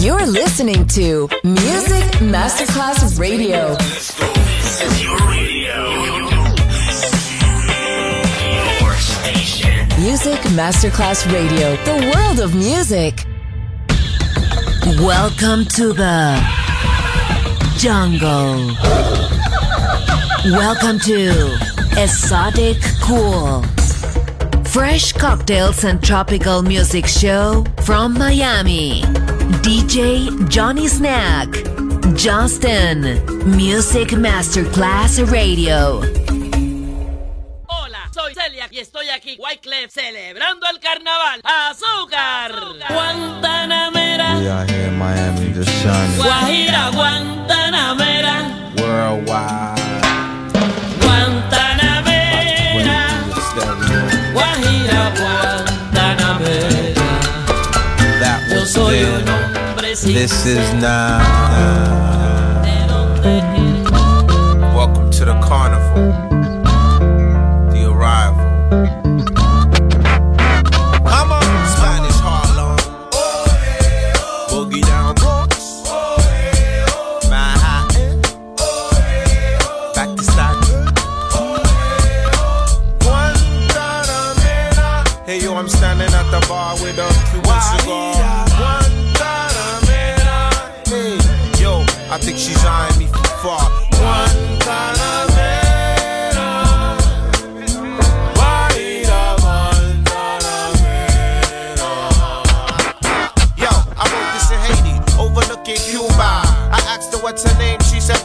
You're listening to Music Masterclass Radio. This is your radio. Your station. Music Masterclass Radio, the world of music. Welcome to the jungle. Welcome to Exotic Cool. Fresh cocktails and tropical music show from Miami. DJ Johnny Snack. Justin. Music Masterclass Radio. Hola, soy Celia y estoy aquí, Wyclef, celebrando el carnaval. ¡Azúcar! Guantanamera, We out here in Miami just shining Guajira, Guantanamera, worldwide. Guantanamera. Guajira, Guantanamera. That Yo soy un hombre sin This is now. Uh, eres. Welcome to the carnival.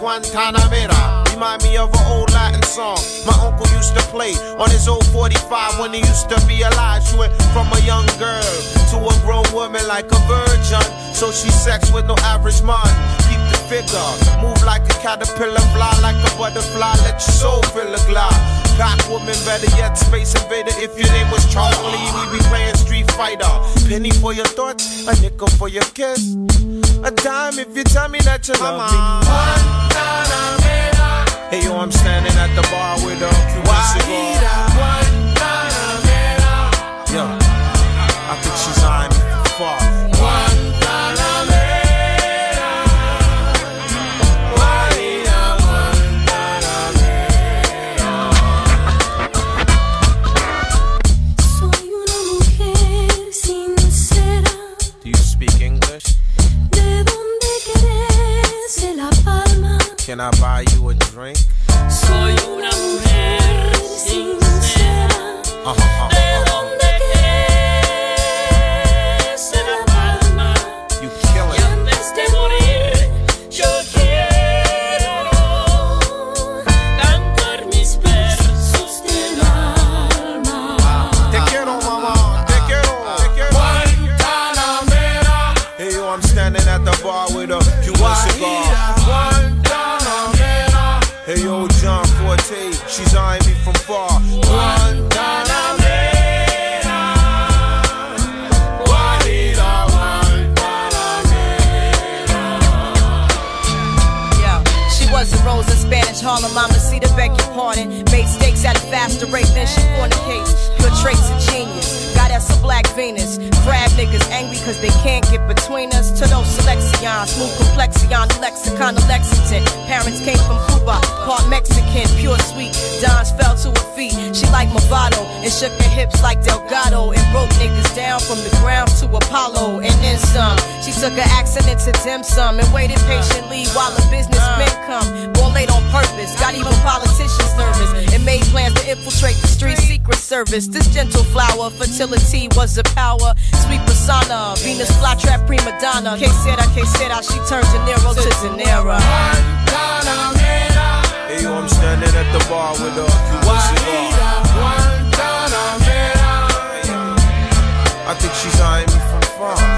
Guantanamera. Remind me of an old Latin song my uncle used to play on his old 45 when he used to be alive. She went from a young girl to a grown woman like a virgin. So she sex with no average man. Keep the figure, move like a caterpillar, fly like a butterfly, let your soul fill a glide. Cock woman, better yet, space invader. If your name was Charlie, we be playing Street Fighter. Penny for your thoughts, a nickel for your kiss. A dime if you tell me that you love me. Hey yo, I'm standing at the bar with a Cuban cigar. Yo, I think she's eyeing me from far. Soy una mujer sincera, Do you speak English? de donde crece la palma. Can I buy you drink? Soy una mujer sincera. Uh-huh, uh-huh, ¿De uh-huh. Faster rate she fornicates. Good traits of genius, got us a black Venus. Crab niggas angry cause they can't get between us. To those selections, smooth complexion, the lexicon Lexington. Parents came from Cuba, part Mexican, pure sweet. Dons fell to her feet, she like Movado and shook her hips like Delgado and broke niggas down from the ground to Apollo and then some. She took her accident to dim sum and waited patiently while the businessmen come. Born late on purpose, got even politicians nervous and made plans to infiltrate the street secret service. This gentle flower, fertility was a power. Sweet persona, Venus flytrap prima donna. Que sera, que sera, she turned De Niro to De Niro. Hey, yo, I'm standing at the bar with a Cuban cigar. I think she's eyeing me from far.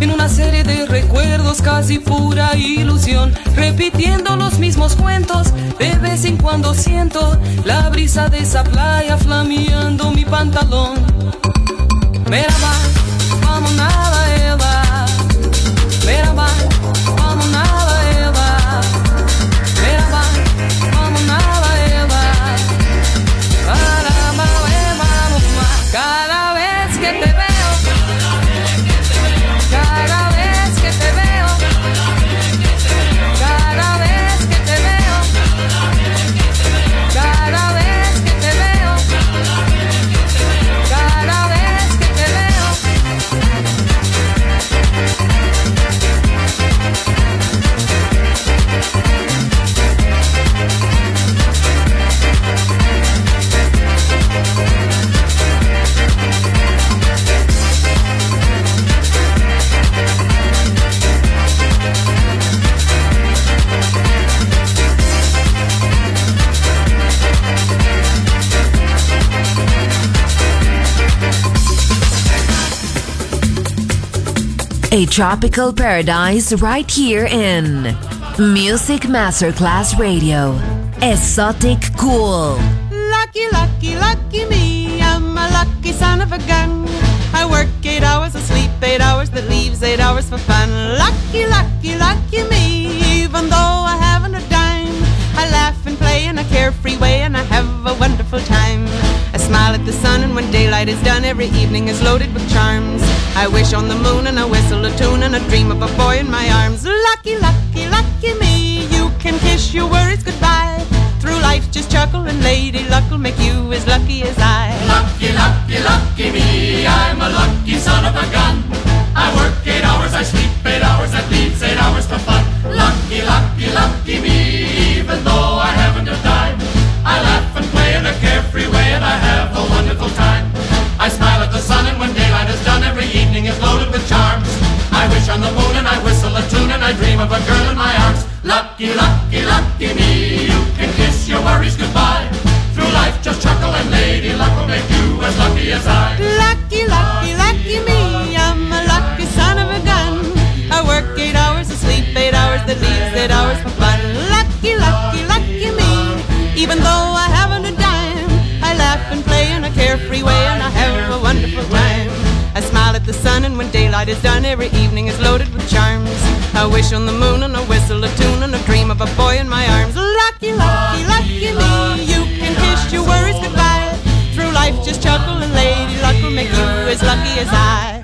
En una serie de recuerdos casi pura ilusión, repitiendo los mismos cuentos. De vez en cuando siento la brisa de esa playa flameando mi pantalón. Mira, va, A tropical paradise right here in Music Masterclass Radio. Exotic Cool. Lucky, lucky, lucky me. I'm a lucky son of a gun. I work eight hours, I sleep eight hours, that leaves eight hours for fun. The sun, and when daylight is done, every evening is loaded with charms. I wish on the moon and I whistle a tune and I dream of a boy in my arms. Lucky, lucky, lucky me. You can kiss your worries goodbye. Through life, just chuckle and lady luck will make you as lucky as I. Lucky, lucky, lucky me. I'm a lucky son of a gun. I work eight hours, I sleep eight hours, that leaves eight hours for fun. A girl in my arms. Lucky, lucky, lucky me. You can kiss your worries goodbye. Through life, just chuckle and lady luck will make you as lucky as I. Lucky, lucky, lucky me. I'm a lucky son of a gun. I work eight hours, I sleep eight hours, that leaves eight hours for fun. Lucky, lucky, lucky me. Even though I haven't a dime, I laugh and play in a carefree way and I have a wonderful time. I smile at the sun and when daylight is done, every I wish on the moon and a whistle a tune and a dream of a boy in my arms. Lucky, lucky, lucky me. You can kiss your worries goodbye. Through life, just chuckle and lady luck will make you as lucky as I.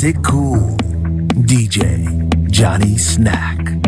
Esoticool. DJ Johnny Snack.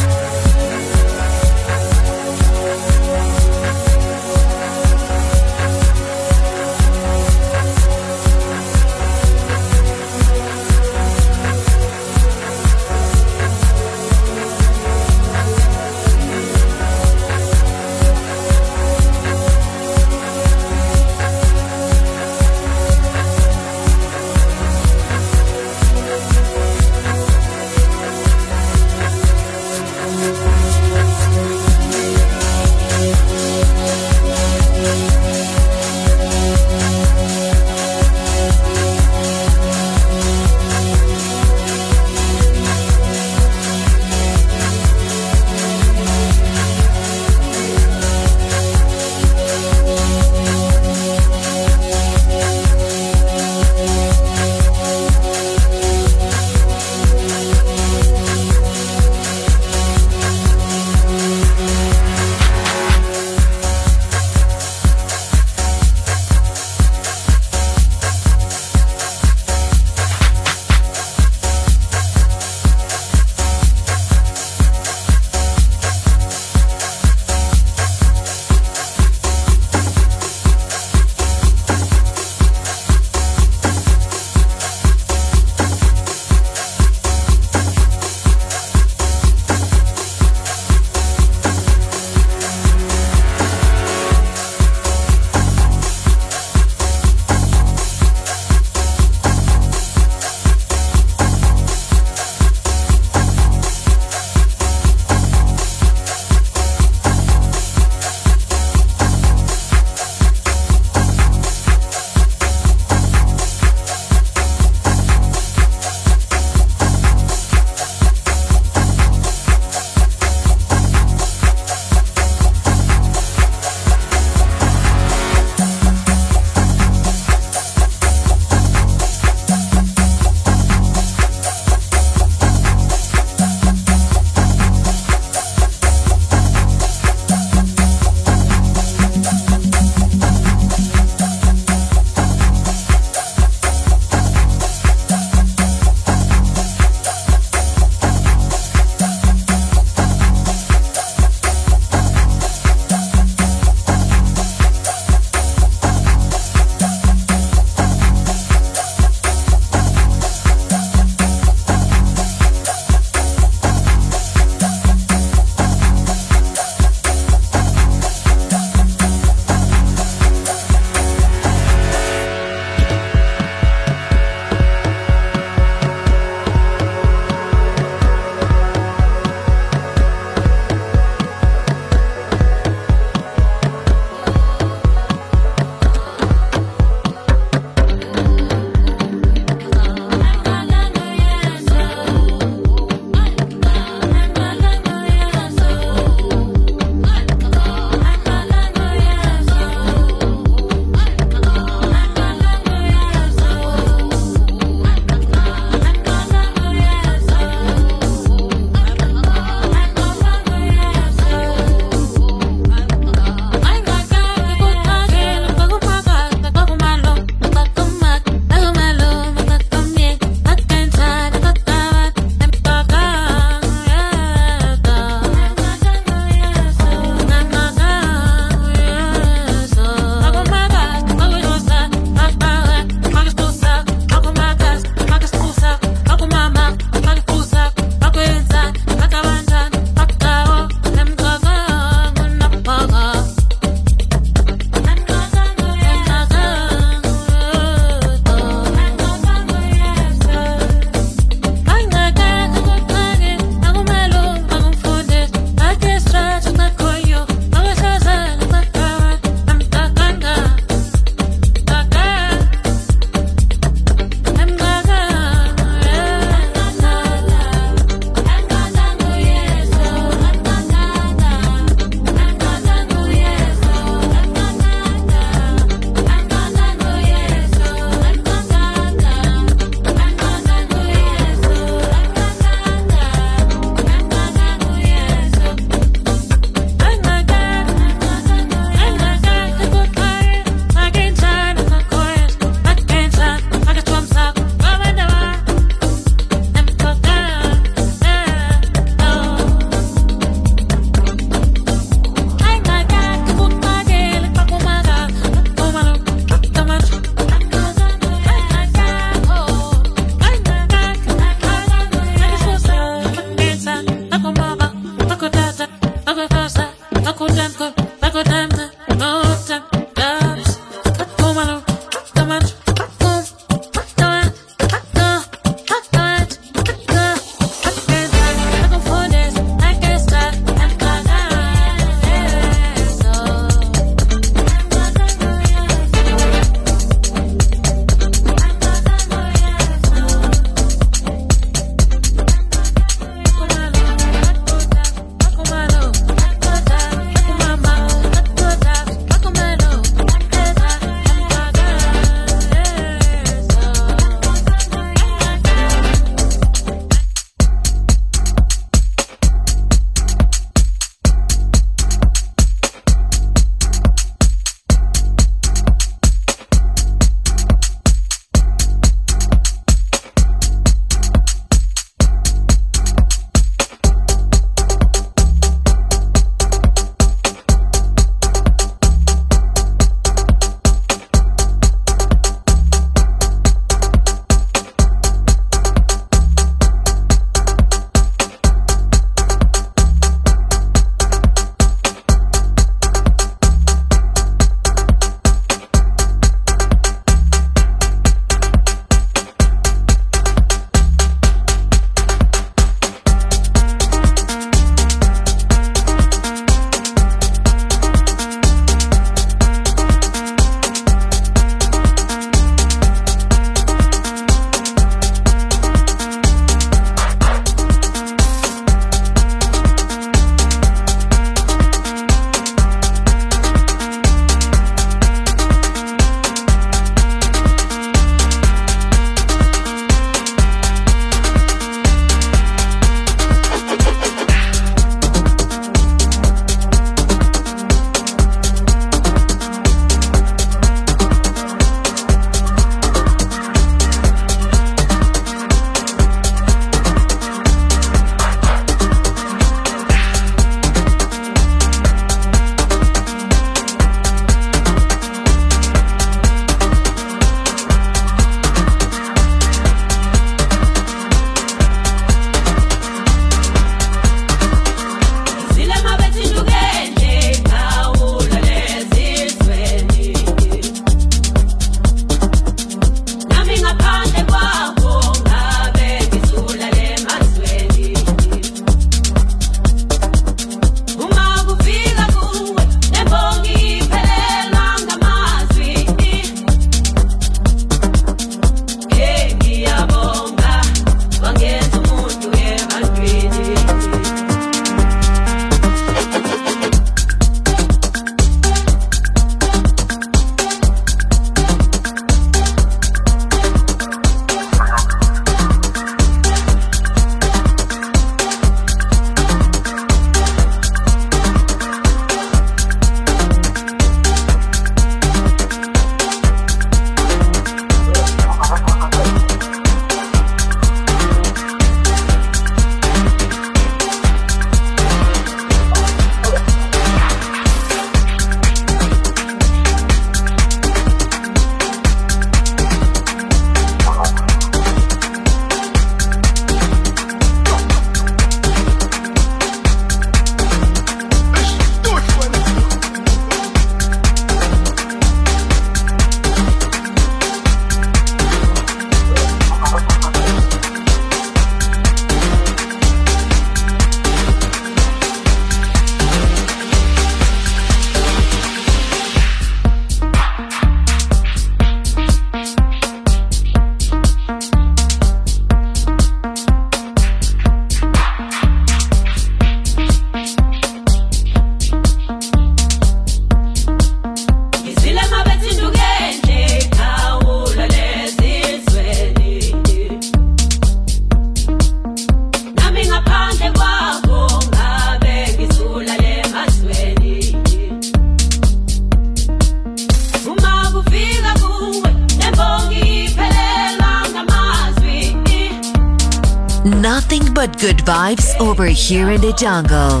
Here in the jungle.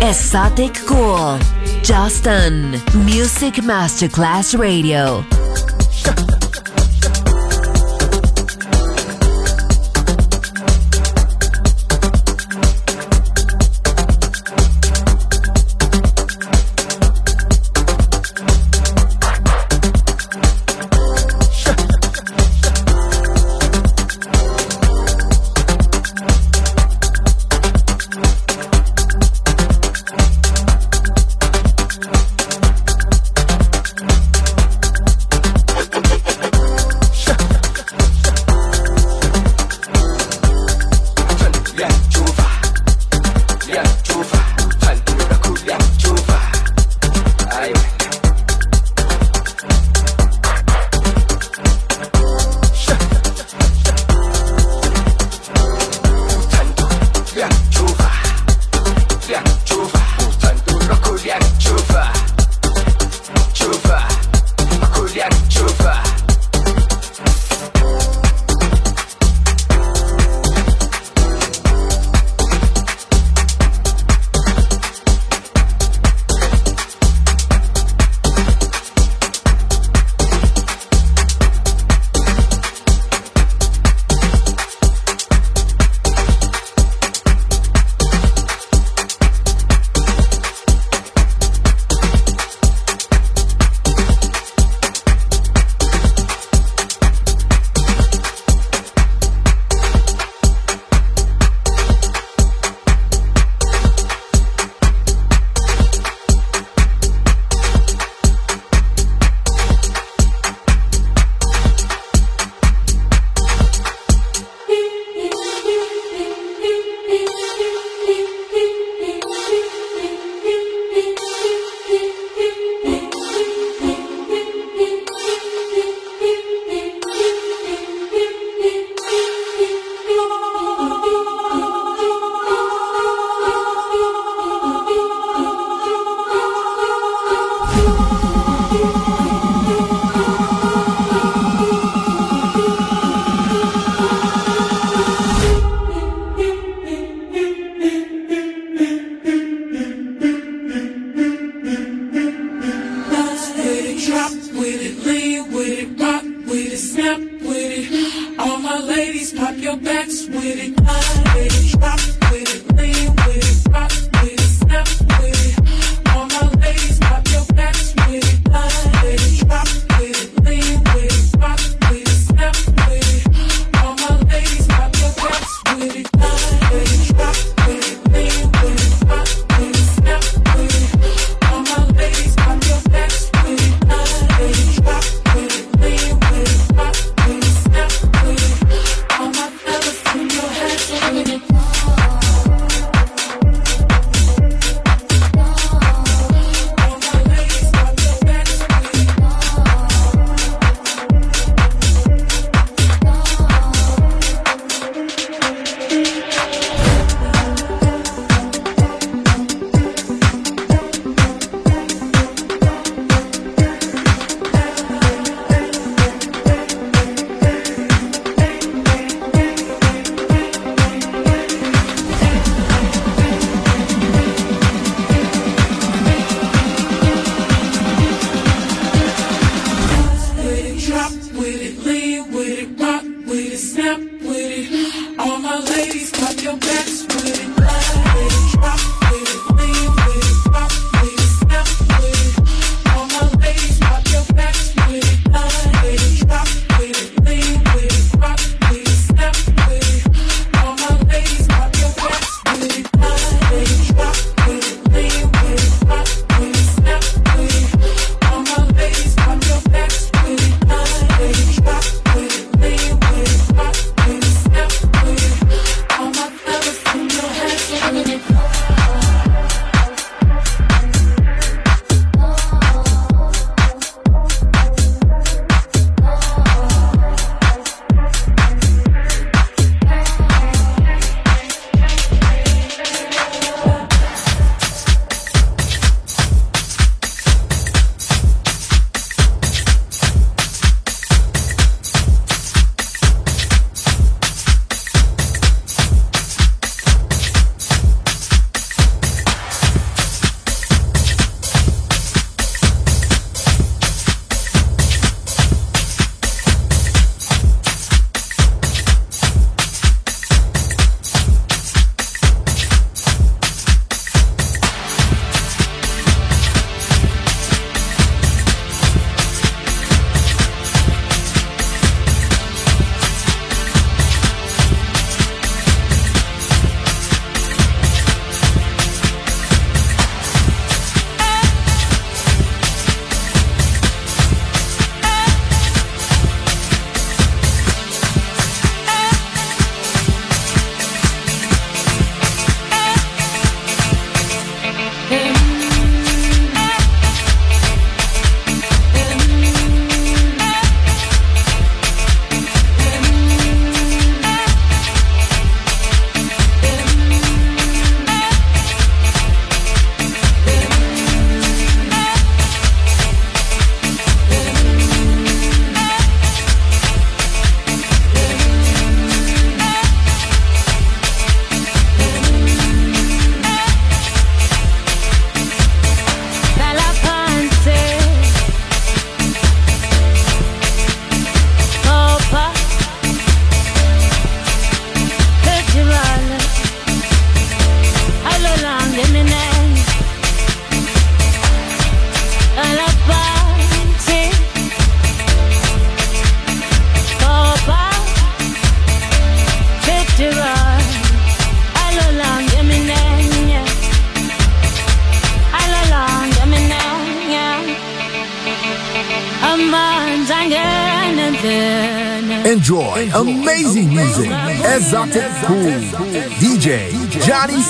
Exotic Cool. Justin. Music Masterclass Radio.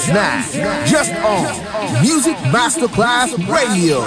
Snack. Just on Music Masterclass Radio.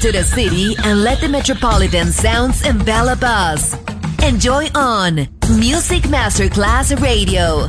To the city and let the metropolitan sounds envelop us. Enjoy on Music Masterclass Radio